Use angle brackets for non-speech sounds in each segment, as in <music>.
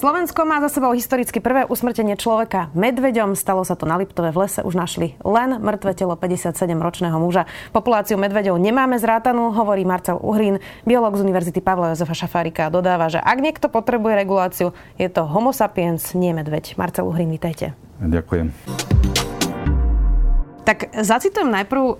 Slovensko má za sebou historicky prvé usmrtenie človeka medveďom. Stalo sa to na Liptove v lese. Už našli len mŕtve telo 57-ročného muža. Populáciu medveďov nemáme zrátanú, hovorí Marcel Uhrín, biolog z Univerzity Pavla Jozefa Šafárika. Dodáva, že ak niekto potrebuje reguláciu, je to homo sapiens, nie medveď. Marcel Uhrín, vítajte. Ďakujem. Tak zacitujem najprv um,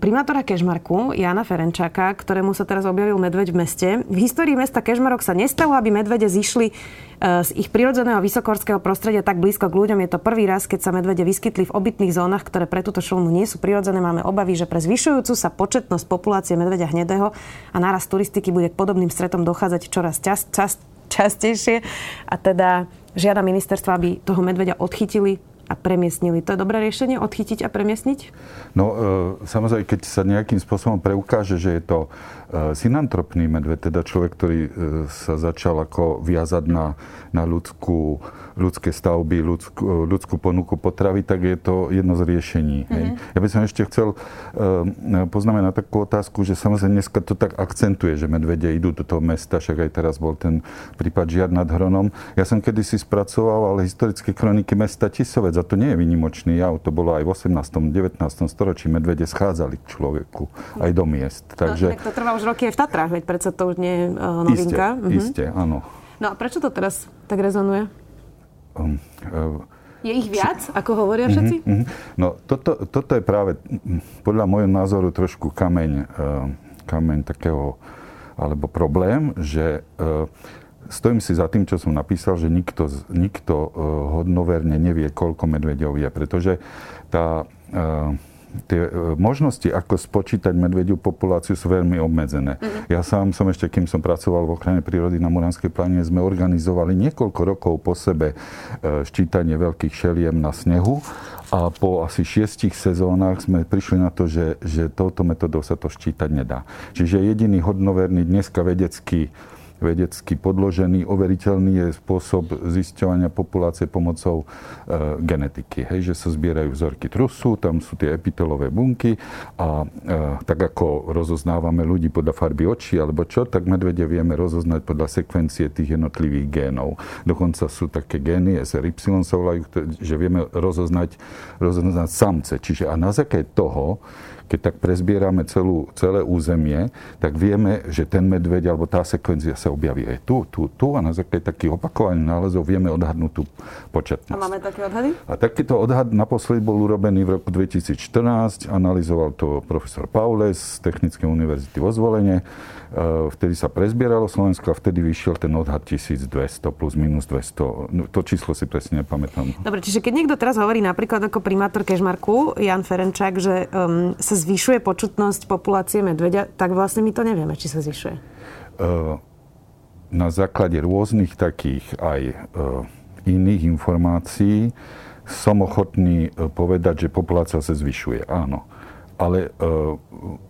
primátora Kežmarku, Jana Ferenčáka, ktorému sa teraz objavil medveď v meste. V histórii mesta Kežmarok sa nestalo, aby medvede zišli uh, z ich prirodzeného vysokorského prostredia tak blízko k ľuďom. Je to prvý raz, keď sa medvede vyskytli v obytných zónach, ktoré pre túto šelmu nie sú prirodzené. Máme obavy, že pre zvyšujúcu sa početnosť populácie medveďa hnedého a nárast turistiky bude k podobným stretom dochádzať čoraz čas, čas, častejšie. A teda žiada ministerstva, aby toho medveďa odchytili a premiestnili. To je dobré riešenie, odchytiť a premiestniť? No, e, samozrejme, keď sa nejakým spôsobom preukáže, že je to e, synantropný medveď, teda človek, ktorý e, sa začal ako viazať na, na ľudskú, ľudské stavby, ľudskú, ľudskú ponuku potravy, tak je to jedno z riešení. Mm-hmm. Hej. Ja by som ešte chcel e, poznamenať takú otázku, že samozrejme dneska to tak akcentuje, že medvede idú do toho mesta, však aj teraz bol ten prípad žiad nad Hronom. Ja som kedysi spracoval historické kroniky mesta Tisovec a to nie je vynimočný jav, to bolo aj v 18. 19. storočí, medvede schádzali k človeku aj do miest. No, Takže... No, to trvá už roky aj v Tatrách, veď predsa to už nie je uh, novinka. Isté, mhm. isté, áno. No a prečo to teraz tak rezonuje? Um, uh, je ich viac, ako hovoria všetci? Uh-huh, uh-huh. No, toto, toto je práve podľa môjho názoru trošku kameň, uh, kameň takého, alebo problém, že stojím si za tým, čo som napísal, že nikto, nikto hodnoverne nevie, koľko medvedov je, pretože tá, tie uh, možnosti, ako spočítať medvediu populáciu, sú veľmi obmedzené. Mm-hmm. Ja sám som ešte, kým som pracoval v ochrane prírody na Muranskej pláne, sme organizovali niekoľko rokov po sebe ščítanie veľkých šeliem na snehu a po asi šiestich sezónach sme prišli na to, že, že touto metodou sa to ščítať nedá. Čiže jediný hodnoverný dneska vedecký vedecky podložený, overiteľný je spôsob zisťovania populácie pomocou e, genetiky. Hej, že sa zbierajú vzorky trusu, tam sú tie epitelové bunky a e, tak ako rozoznávame ľudí podľa farby očí alebo čo, tak medvede vieme rozoznať podľa sekvencie tých jednotlivých génov. Dokonca sú také gény, SRY sa volajú, že vieme rozoznať, rozoznať samce. Čiže a na základe toho keď tak prezbierame celú, celé územie, tak vieme, že ten medveď alebo tá sekvencia sa objaví aj tu, tu, tu a na základe takých opakovaných nálezov vieme odhadnúť tú početnosť. A máme také odhady? A takýto odhad naposledy bol urobený v roku 2014, analyzoval to profesor Paules z Technickej univerzity vo Zvolenie. E, vtedy sa prezbieralo Slovensko a vtedy vyšiel ten odhad 1200 plus minus 200. No, to číslo si presne nepamätám. Dobre, čiže keď niekto teraz hovorí napríklad ako primátor Kežmarku, Jan Ferenčák, že um, sa sa zvyšuje počutnosť populácie medveďa, tak vlastne my to nevieme, či sa zvyšuje. Na základe rôznych takých aj iných informácií som ochotný e, povedať, že populácia sa zvyšuje. Áno. Ale uh,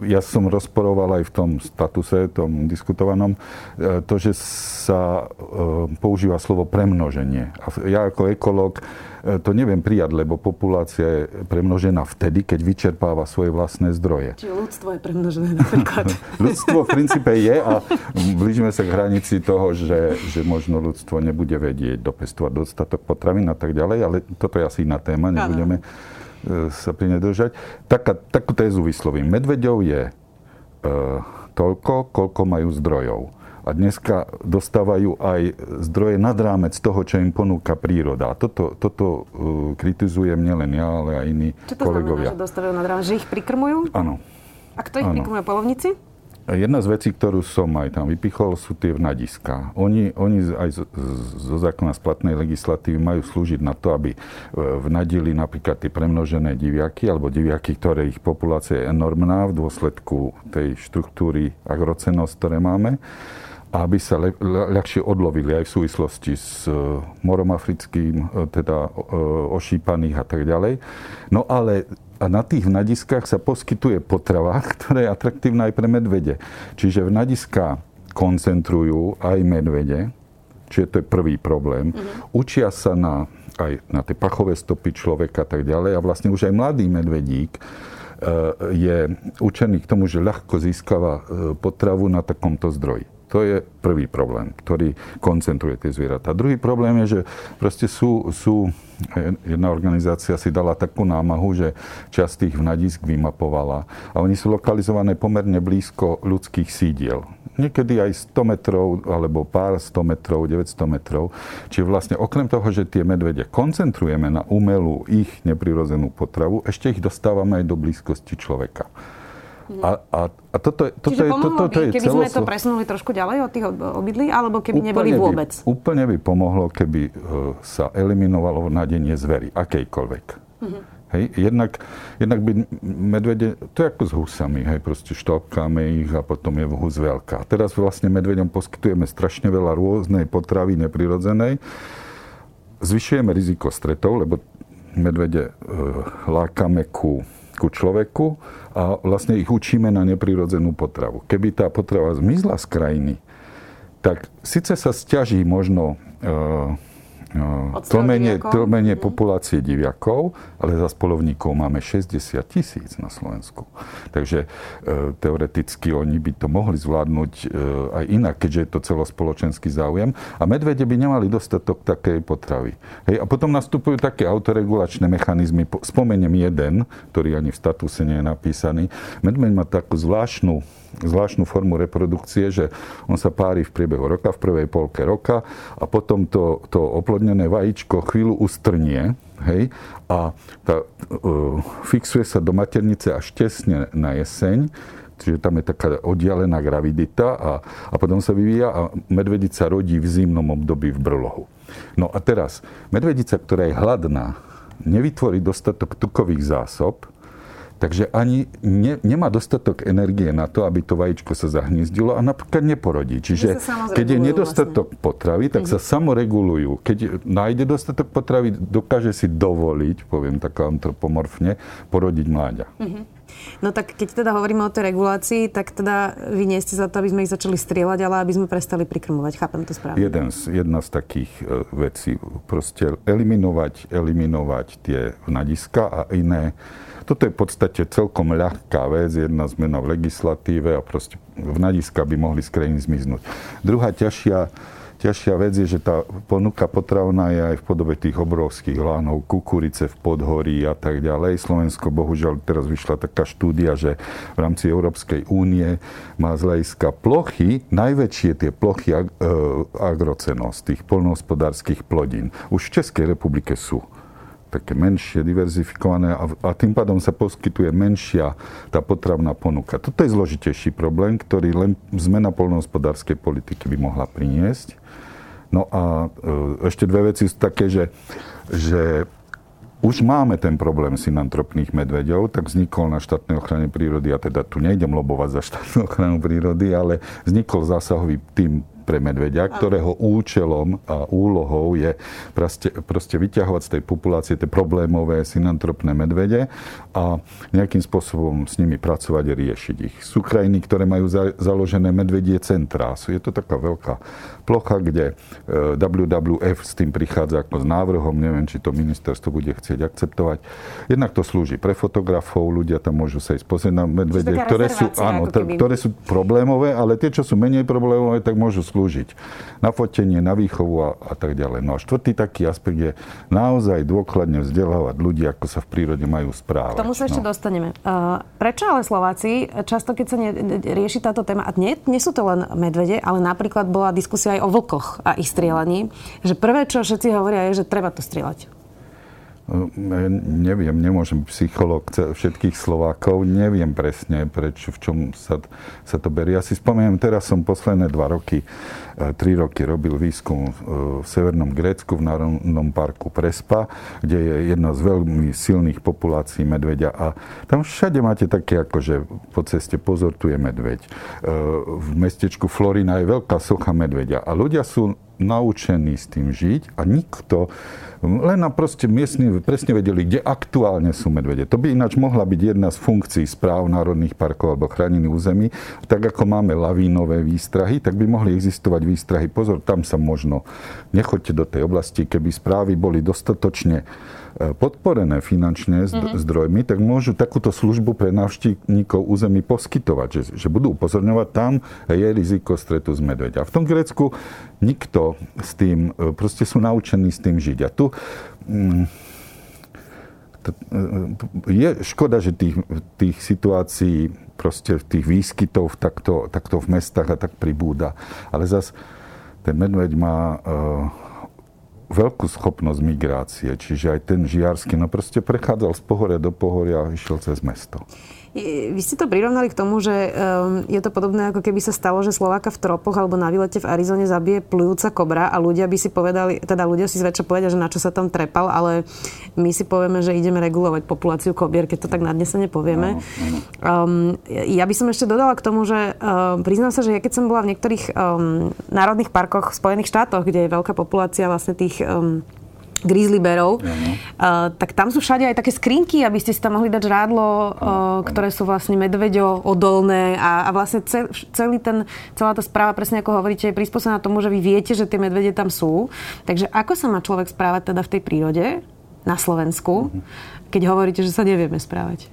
ja som rozporoval aj v tom statuse, tom diskutovanom, uh, to, že sa uh, používa slovo premnoženie. A ja ako ekológ E, to neviem prijať, lebo populácia je premnožená vtedy, keď vyčerpáva svoje vlastné zdroje. Čiže ľudstvo je premnožené napríklad. <laughs> ľudstvo v princípe je a blížime sa k hranici toho, že, že možno ľudstvo nebude vedieť dopestovať dostatok potravín a tak ďalej, ale toto je asi iná téma, nebudeme ano. E, sa pri nej držať. Taká, takú tézu vyslovím. Medveďov je e, toľko, koľko majú zdrojov a dneska dostávajú aj zdroje nad rámec toho, čo im ponúka príroda. A toto, toto uh, kritizujem nielen ja, ale aj iní čo to kolegovia. Znamená, že dostávajú nad rámec? Že ich prikrmujú? Áno. A kto ich prikrmuje? Polovníci? Jedna z vecí, ktorú som aj tam vypichol, sú tie vnadiska. Oni, oni aj zo zákona splatnej legislatívy majú slúžiť na to, aby e, vnadili napríklad tie premnožené diviaky, alebo diviaky, ktoré ich populácia je enormná v dôsledku tej štruktúry agrocenosť, ktoré máme aby sa le, ľahšie odlovili aj v súvislosti s e, morom africkým, e, teda ošípaných a tak ďalej. No ale a na tých vnadiskách sa poskytuje potrava, <laughs> ktorá je atraktívna aj pre medvede. Čiže vnadiska koncentrujú aj medvede, čiže to je prvý problém. Mm-hmm. Učia sa na aj na tie pachové stopy človeka a tak ďalej. A vlastne už aj mladý medvedík je učený k tomu, že ľahko získava potravu na takomto zdroji. To je prvý problém, ktorý koncentruje tie zvieratá. Druhý problém je, že proste sú, sú jedna organizácia si dala takú námahu, že časť tých vnadisk vymapovala a oni sú lokalizované pomerne blízko ľudských sídiel. Niekedy aj 100 metrov, alebo pár 100 metrov, 900 metrov. Čiže vlastne okrem toho, že tie medvede koncentrujeme na umelú ich neprirodzenú potravu, ešte ich dostávame aj do blízkosti človeka. A, a, a toto, toto, Čiže je, toto, toto by, je keby celoslo... sme to presunuli trošku ďalej od tých obydlí, alebo keby úplne neboli vôbec? By, úplne by pomohlo, keby uh, sa eliminovalo nadenie zvery, akejkoľvek. Uh-huh. Hej, jednak, jednak by medvede, to je ako s husami, hej, proste štopkáme ich a potom je hus veľká. Teraz vlastne medvedom poskytujeme strašne veľa rôznej potravy neprirodzenej, zvyšujeme riziko stretov, lebo medvede e, lákame ku ku človeku a vlastne ich učíme na neprirodzenú potravu. Keby tá potrava zmizla z krajiny, tak síce sa stiaží možno e, tlmenie, tlmenie mm. populácie diviakov, ale za spolovníkov máme 60 tisíc na Slovensku. Takže e, teoreticky oni by to mohli zvládnuť e, aj inak, keďže je to celospoločenský záujem. A medvede by nemali dostatok takej potravy. Hej, a potom nastupujú také autoregulačné mechanizmy. Spomeniem jeden, ktorý ani v statuse nie je napísaný. Medveď má takú zvláštnu zvláštnu formu reprodukcie, že on sa pári v priebehu roka, v prvej polke roka a potom to, to oplodnené vajíčko chvíľu ustrnie, hej, a tá, uh, fixuje sa do maternice až tesne na jeseň, čiže tam je taká oddialená gravidita a, a potom sa vyvíja a medvedica rodí v zimnom období v brlohu. No a teraz, medvedica, ktorá je hladná, nevytvorí dostatok tukových zásob, Takže ani ne, nemá dostatok energie na to, aby to vajíčko sa zahniezdilo a napríklad neporodí. Čiže keď je nedostatok vlastne. potravy, tak sa samoregulujú. Keď nájde dostatok potravy, dokáže si dovoliť, poviem tak antropomorfne, porodiť mláďa. Uh-huh. No tak keď teda hovoríme o tej regulácii, tak teda vy nie ste za to, aby sme ich začali strieľať, ale aby sme prestali prikrmovať. Chápem to správne. Jeden z, jedna z takých e, vecí. Proste eliminovať, eliminovať tie nadiska a iné toto je v podstate celkom ľahká vec, jedna zmena v legislatíve a proste v nadiska by mohli z krajiny zmiznúť. Druhá ťažšia, ťažšia vec je, že tá ponuka potravná je aj v podobe tých obrovských lánov, kukurice v podhorí a tak ďalej. Slovensko, bohužiaľ, teraz vyšla taká štúdia, že v rámci Európskej únie má z hľadiska plochy, najväčšie tie plochy ag- e, agrocenos, tých polnohospodárskych plodín, už v Českej republike sú také menšie, diverzifikované a, a tým pádom sa poskytuje menšia tá potravná ponuka. Toto je zložitejší problém, ktorý len zmena polnohospodárskej politiky by mohla priniesť. No a e, ešte dve veci sú také, že, že už máme ten problém synantropných medveďov, tak vznikol na štátnej ochrane prírody, a teda tu nejdem lobovať za štátnu ochranu prírody, ale vznikol zásahový tým pre medveďa, ktorého účelom a úlohou je proste, proste vyťahovať z tej populácie tie problémové synantropné medvede a nejakým spôsobom s nimi pracovať a riešiť ich. Sú krajiny, ktoré majú za, založené medvedie centrá. Je to taká veľká plocha, kde e, WWF s tým prichádza ako s návrhom, neviem, či to ministerstvo bude chcieť akceptovať. Jednak to slúži pre fotografov, ľudia tam môžu sa ísť pozrieť na medvedie, ktoré sú, áno, ktoré sú problémové, ale tie, čo sú menej problémové, tak môžu slúžiť na fotenie, na výchovu a, a tak ďalej. No a štvrtý taký aspekt je naozaj dôkladne vzdelávať ľudí, ako sa v prírode majú správať. K tomu sa ešte no. dostaneme. Prečo ale Slováci, často keď sa ne, rieši táto téma, a nie, nie sú to len medvede, ale napríklad bola diskusia aj o vlkoch a ich strieľaní, že prvé, čo všetci hovoria, je, že treba to strieľať. Neviem, nemôžem psycholog všetkých Slovákov, neviem presne, prečo, v čom sa, sa to berie. Ja si spomeniem, teraz som posledné dva roky, e, tri roky robil výskum e, v Severnom Grécku, v Národnom parku Prespa, kde je jedna z veľmi silných populácií medveďa a tam všade máte také, ako že po ceste pozor, tu je medveď. E, v mestečku Florina je veľká socha medveďa a ľudia sú naučení s tým žiť a nikto, len na proste miestni presne vedeli, kde aktuálne sú medvede. To by ináč mohla byť jedna z funkcií správ národných parkov alebo chránených území. Tak ako máme lavínové výstrahy, tak by mohli existovať výstrahy. Pozor, tam sa možno, nechoďte do tej oblasti, keby správy boli dostatočne podporené finančne mm-hmm. zdrojmi, tak môžu takúto službu pre návštevníkov území poskytovať, že, že budú upozorňovať, tam je riziko stretu z medveďa. V tom Grécku nikto s tým, e, proste sú naučení s tým žiť. A tu mm, e, je škoda, že tých, tých situácií, proste tých výskytov takto, takto v mestách a tak pribúda. Ale zas ten medveď má veľkú schopnosť migrácie, čiže aj ten Žiarsky, no proste prechádzal z pohoria do pohoria a išiel cez mesto. Vy ste to prirovnali k tomu, že um, je to podobné, ako keby sa stalo, že Slováka v tropoch alebo na výlete v Arizone zabije plujúca kobra a ľudia by si povedali, teda ľudia si zväčša povedia, že na čo sa tam trepal, ale my si povieme, že ideme regulovať populáciu kobier, keď to tak nadnesene povieme. Um, ja by som ešte dodala k tomu, že um, priznám sa, že ja keď som bola v niektorých um, národných parkoch v Spojených štátoch, kde je veľká populácia vlastne tých um, grizzly berov, uh, tak tam sú všade aj také skrinky, aby ste si tam mohli dať žrádlo, uh, ktoré sú vlastne medveďo odolné a, a vlastne cel, celý ten, celá tá správa, presne ako hovoríte, je prispôsobená tomu, že vy viete, že tie medvede tam sú. Takže ako sa má človek správať teda v tej prírode na Slovensku, keď hovoríte, že sa nevieme správať?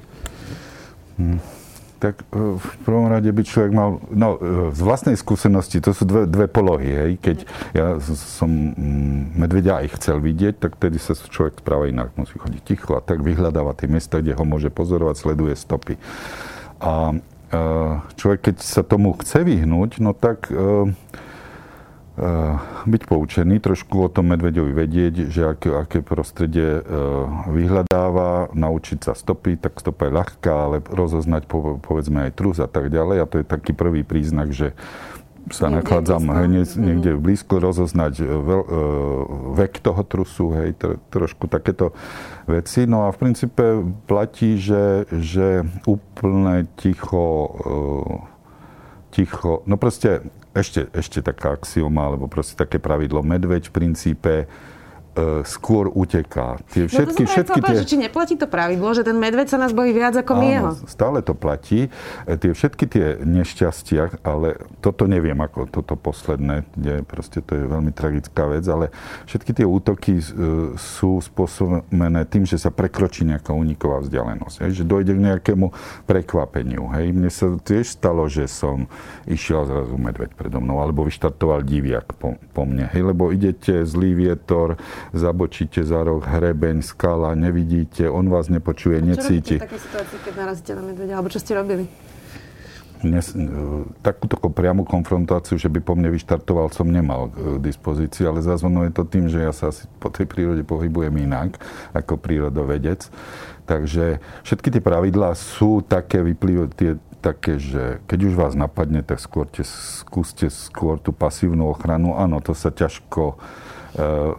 Hmm tak e, v prvom rade by človek mal, no e, z vlastnej skúsenosti, to sú dve, dve polohy, hej. Keď ja som mm, medvedia aj chcel vidieť, tak tedy sa človek správa inak, musí chodiť ticho a tak vyhľadáva tie miesta, kde ho môže pozorovať, sleduje stopy. A e, človek, keď sa tomu chce vyhnúť, no tak byť poučený, trošku o tom medveďovi vedieť, že aké, aké prostredie eh, vyhľadáva, naučiť sa stopy, tak stopa je ľahká, ale rozoznať povedzme aj trus a tak ďalej. A to je taký prvý príznak, že sa niekde nachádzam blízko. Mhm. niekde blízko, rozoznať eh, veľ, vek toho trusu, hej, trošku takéto veci. No a v princípe platí, že, že úplne ticho, ticho, no proste ešte, ešte taká axioma, alebo proste také pravidlo. Medveď v princípe skôr uteká. Tie všetky, no to všetky tie... či neplatí to pravidlo, že ten medveď sa nás bojí viac ako my jeho. Stále to platí. E, tie všetky tie nešťastia, ale toto neviem ako toto posledné, kde proste to je veľmi tragická vec, ale všetky tie útoky e, sú spôsobené tým, že sa prekročí nejaká uniková vzdialenosť. Hej, že dojde k nejakému prekvapeniu. Hej. Mne sa tiež stalo, že som išiel zrazu medveď predo mnou, alebo vyštartoval diviak po, po mne. Hej, lebo idete, zlý vietor, zabočíte za roh, hrebeň, skala, nevidíte, on vás nepočuje, necíti. Čo v takej situácii, keď narazíte na medveďa, alebo čo ste robili? Dnes, e, takúto priamu konfrontáciu, že by po mne vyštartoval, som nemal k dispozícii, ale zase je to tým, že ja sa asi po tej prírode pohybujem inak ako prírodovedec. Takže všetky tie pravidlá sú také, vyplývajú také, že keď už vás napadne, tak skôr te, skúste skôr tú pasívnu ochranu. Áno, to sa ťažko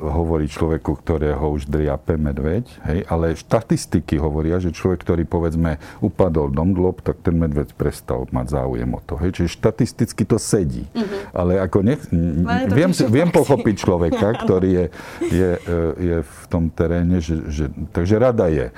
hovorí človeku, ktorého už driape medveď, hej, ale štatistiky hovoria, že človek, ktorý povedzme upadol do mdlob, tak ten medveď prestal mať záujem o to. Hej. Čiže štatisticky to sedí. Mm-hmm. Ale ako nech, viem, viem pochopiť človeka, <laughs> ktorý je, je, eh, je v tom teréne, že, že, takže rada je,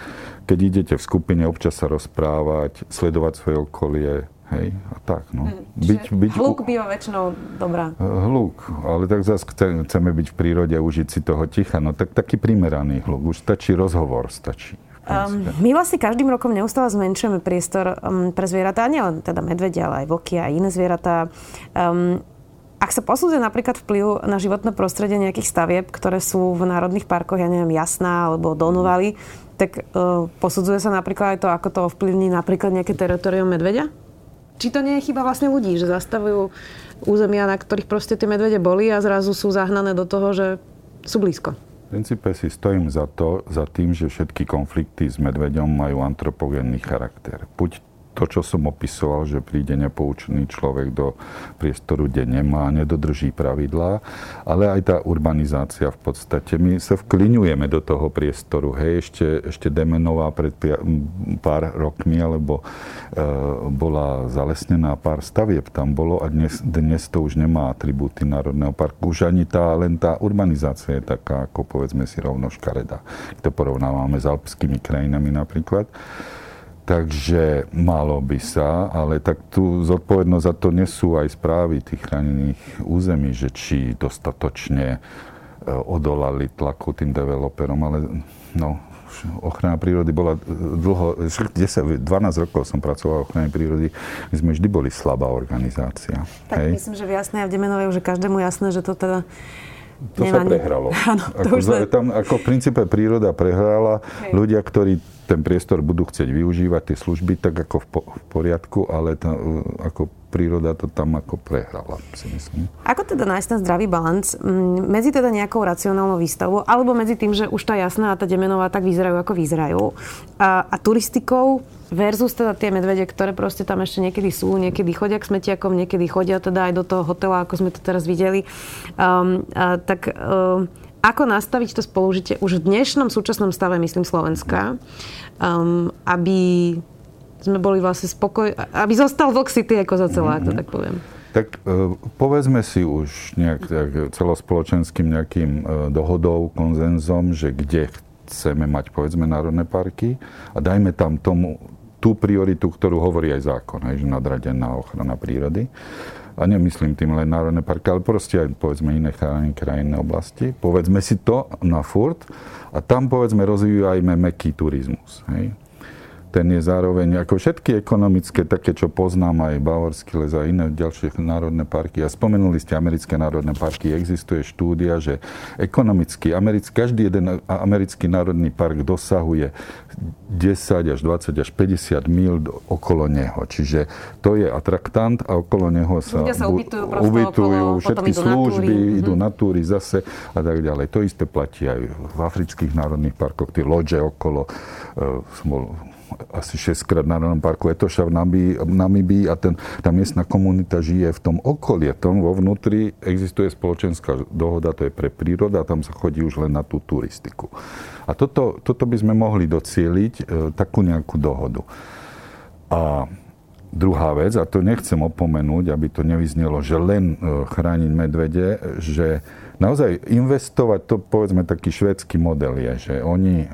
keď idete v skupine občas sa rozprávať, sledovať svoje okolie, Hej, a tak, no. Hmm, byť, byť, hluk býva väčšinou dobrá. Hluk, ale tak zase chceme byť v prírode, užiť si toho ticha, no tak taký primeraný hluk. Už stačí rozhovor, stačí. Um, my vlastne každým rokom neustále zmenšujeme priestor um, pre zvieratá, nielen teda medvedia, ale aj voky a iné zvieratá. Um, ak sa posudzuje napríklad vplyv na životné prostredie nejakých stavieb, ktoré sú v národných parkoch, ja neviem, Jasná alebo Donovali, tak uh, posudzuje sa napríklad aj to, ako to ovplyvní napríklad nejaké teritorium medvedia? Či to nie je chyba vlastne ľudí, že zastavujú územia, na ktorých proste tie medvede boli a zrazu sú zahnané do toho, že sú blízko. V princípe si stojím za, to, za tým, že všetky konflikty s medveďom majú antropogénny charakter. Buď to, čo som opisoval, že príde nepoučený človek do priestoru, kde nemá, nedodrží pravidlá, ale aj tá urbanizácia v podstate. My sa vklinujeme do toho priestoru. Hej, ešte, ešte Demenová pred pár rokmi, alebo e, bola zalesnená pár stavieb tam bolo a dnes, dnes to už nemá atribúty Národného parku. Už ani tá, len tá urbanizácia je taká, ako povedzme si rovno škareda. To porovnávame s alpskými krajinami napríklad. Takže malo by sa, ale tak tu zodpovednosť za to nesú aj správy tých chránených území, že či dostatočne e, odolali tlaku tým developerom, ale no, ochrana prírody bola dlho, 10, 12 rokov som pracoval v ochrane prírody, my sme vždy boli slabá organizácia. Tak hej? myslím, že v Jasnej a v Demenovej už je každému jasné, že to teda to Nemá sa prehralo. <laughs> Áno, to ako, už sa... tam, ako v princípe príroda prehrala. Hej. Ľudia, ktorí ten priestor budú chcieť využívať, tie služby, tak ako v, po, v poriadku, ale to, ako príroda to tam ako prehrala, si myslím. Ako teda nájsť ten zdravý balans medzi teda nejakou racionálnou výstavou, alebo medzi tým, že už tá jasná a tá demenová tak vyzerajú, ako vyzerajú, a, a turistikou versus teda tie medvede, ktoré proste tam ešte niekedy sú, niekedy chodia k smetiakom, niekedy chodia teda aj do toho hotela, ako sme to teraz videli. Um, a, tak um, ako nastaviť to spolužitie už v dnešnom súčasnom stave, myslím, Slovenska, um, aby sme boli vlastne spokoj, aby zostal Vox City ako za celá, mm-hmm. to tak poviem. Tak uh, povedzme si už nejak tak, celospoločenským nejakým uh, dohodou, konzenzom, že kde chceme mať povedzme národné parky a dajme tam tomu tú prioritu, ktorú hovorí aj zákon, aj, že nadradená ochrana prírody a nemyslím tým len národné parky, ale proste aj povedzme iné chránené krajinné oblasti. Povedzme si to na furt a tam povedzme rozvíjajme meký turizmus. Hej ten je zároveň, ako všetky ekonomické, také, čo poznám, aj Bavorský les a iné ďalšie národné parky. A spomenuli ste americké národné parky. Existuje štúdia, že ekonomicky, americký, každý jeden americký národný park dosahuje 10 až 20 až 50 mil okolo neho. Čiže to je atraktant a okolo neho sa, sa ubytujú, ubytujú okolo, všetky idú služby, na idú na túry zase a tak ďalej. To isté platí aj v afrických národných parkoch, tie loďe okolo, uh, asi 6 krát na Národnom parku Etoša v Namibii a ten, tá miestna komunita žije v tom okolí. Tom vo vnútri existuje spoločenská dohoda, to je pre príroda tam sa chodí už len na tú turistiku. A toto, toto by sme mohli docieliť, e, takú nejakú dohodu. A druhá vec, a to nechcem opomenúť, aby to nevyznelo, že len e, chrániť medvede, že naozaj investovať, to povedzme taký švedský model je, že oni e,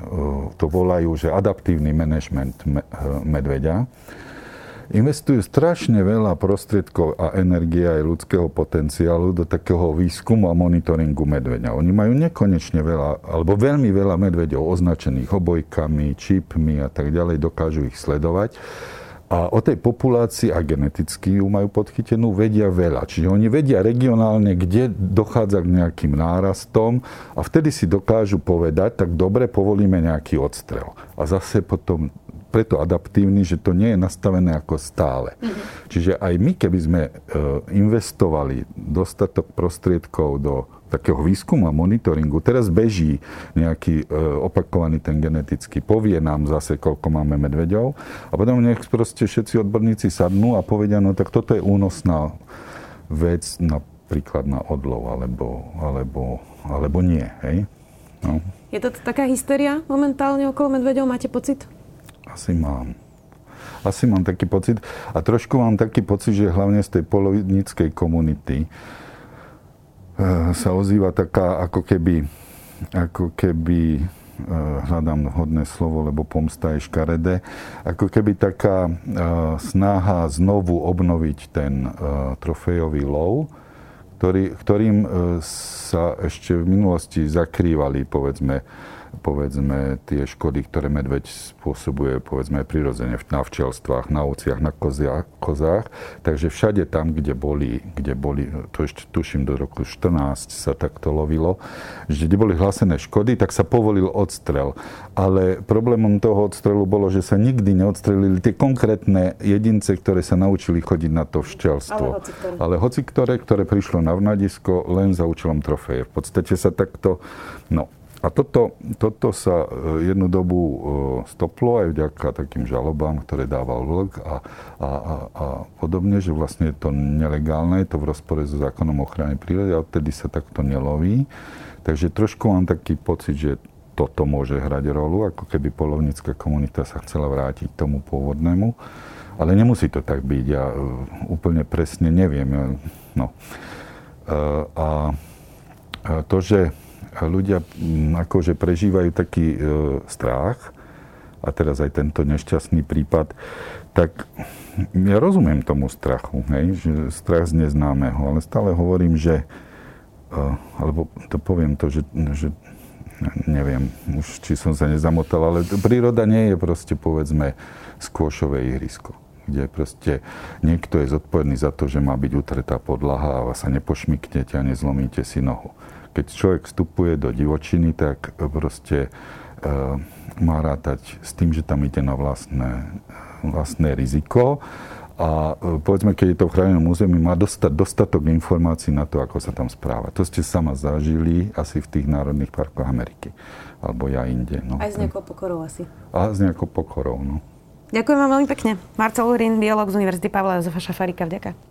to volajú, že adaptívny manažment e, medveďa. Investujú strašne veľa prostriedkov a energie aj ľudského potenciálu do takého výskumu a monitoringu medveďa. Oni majú nekonečne veľa, alebo veľmi veľa medveďov označených obojkami, čipmi a tak ďalej, dokážu ich sledovať a o tej populácii a geneticky ju majú podchytenú, vedia veľa. Čiže oni vedia regionálne, kde dochádza k nejakým nárastom a vtedy si dokážu povedať, tak dobre, povolíme nejaký odstrel. A zase potom preto adaptívny, že to nie je nastavené ako stále. Mm-hmm. Čiže aj my, keby sme e, investovali dostatok prostriedkov do takého výskumu a monitoringu. Teraz beží nejaký e, opakovaný ten genetický, povie nám zase, koľko máme medveďov a potom nech proste všetci odborníci sadnú a povedia, no tak toto je únosná vec napríklad na odlov, alebo, alebo, alebo nie. Hej? No. Je to taká hysteria momentálne okolo medveďov, máte pocit? Asi mám. Asi mám taký pocit. A trošku mám taký pocit, že hlavne z tej polovníckej komunity, sa ozýva taká ako keby, ako keby eh, hľadám hodné slovo, lebo pomsta je škaredé, ako keby taká eh, snaha znovu obnoviť ten trofejový lov, ktorý, ktorým sa ešte v minulosti zakrývali, povedzme, povedzme tie škody, ktoré medveď spôsobuje povedzme prirodzene na včelstvách, na ovciach, na koziach, kozách. Takže všade tam, kde boli, kde boli, to ešte tuším do roku 14 sa takto lovilo, že kde boli hlásené škody, tak sa povolil odstrel. Ale problémom toho odstrelu bolo, že sa nikdy neodstrelili tie konkrétne jedince, ktoré sa naučili chodiť na to včelstvo. Ale hoci ktoré. Ale hoci ktoré, ktoré prišlo na vnadisko len za účelom trofeje. V podstate sa takto, no, a toto, toto sa e, jednu dobu e, stoplo aj vďaka takým žalobám, ktoré dával vlk a, a, a, a podobne, že vlastne je to nelegálne, je to v rozpore so zákonom ochrany prírody a odtedy sa takto neloví. Takže trošku mám taký pocit, že toto môže hrať rolu, ako keby polovnícka komunita sa chcela vrátiť k tomu pôvodnému. Ale nemusí to tak byť, ja e, úplne presne neviem. No. A to, že ľudia mm, akože prežívajú taký e, strach, a teraz aj tento nešťastný prípad, tak ja rozumiem tomu strachu, hej, že strach z neznámeho, ale stále hovorím, že, e, alebo to poviem to, že, že neviem, už či som sa nezamotal, ale príroda nie je proste, povedzme, skôšové ihrisko kde proste niekto je zodpovedný za to, že má byť utretá podlaha a sa nepošmiknete a nezlomíte si nohu keď človek vstupuje do divočiny, tak proste e, má rátať s tým, že tam ide na vlastné, vlastné riziko a e, povedzme, keď je to v chránenom území, má dostať dostatok informácií na to, ako sa tam správa. To ste sama zažili asi v tých národných parkoch Ameriky. Alebo ja inde. No. Aj s nejakou pokorou asi. A s nejakou pokorou, no. Ďakujem vám veľmi pekne. Marcel Urin, biolog z Univerzity Pavla Jozefa Šafárika. Vďaka.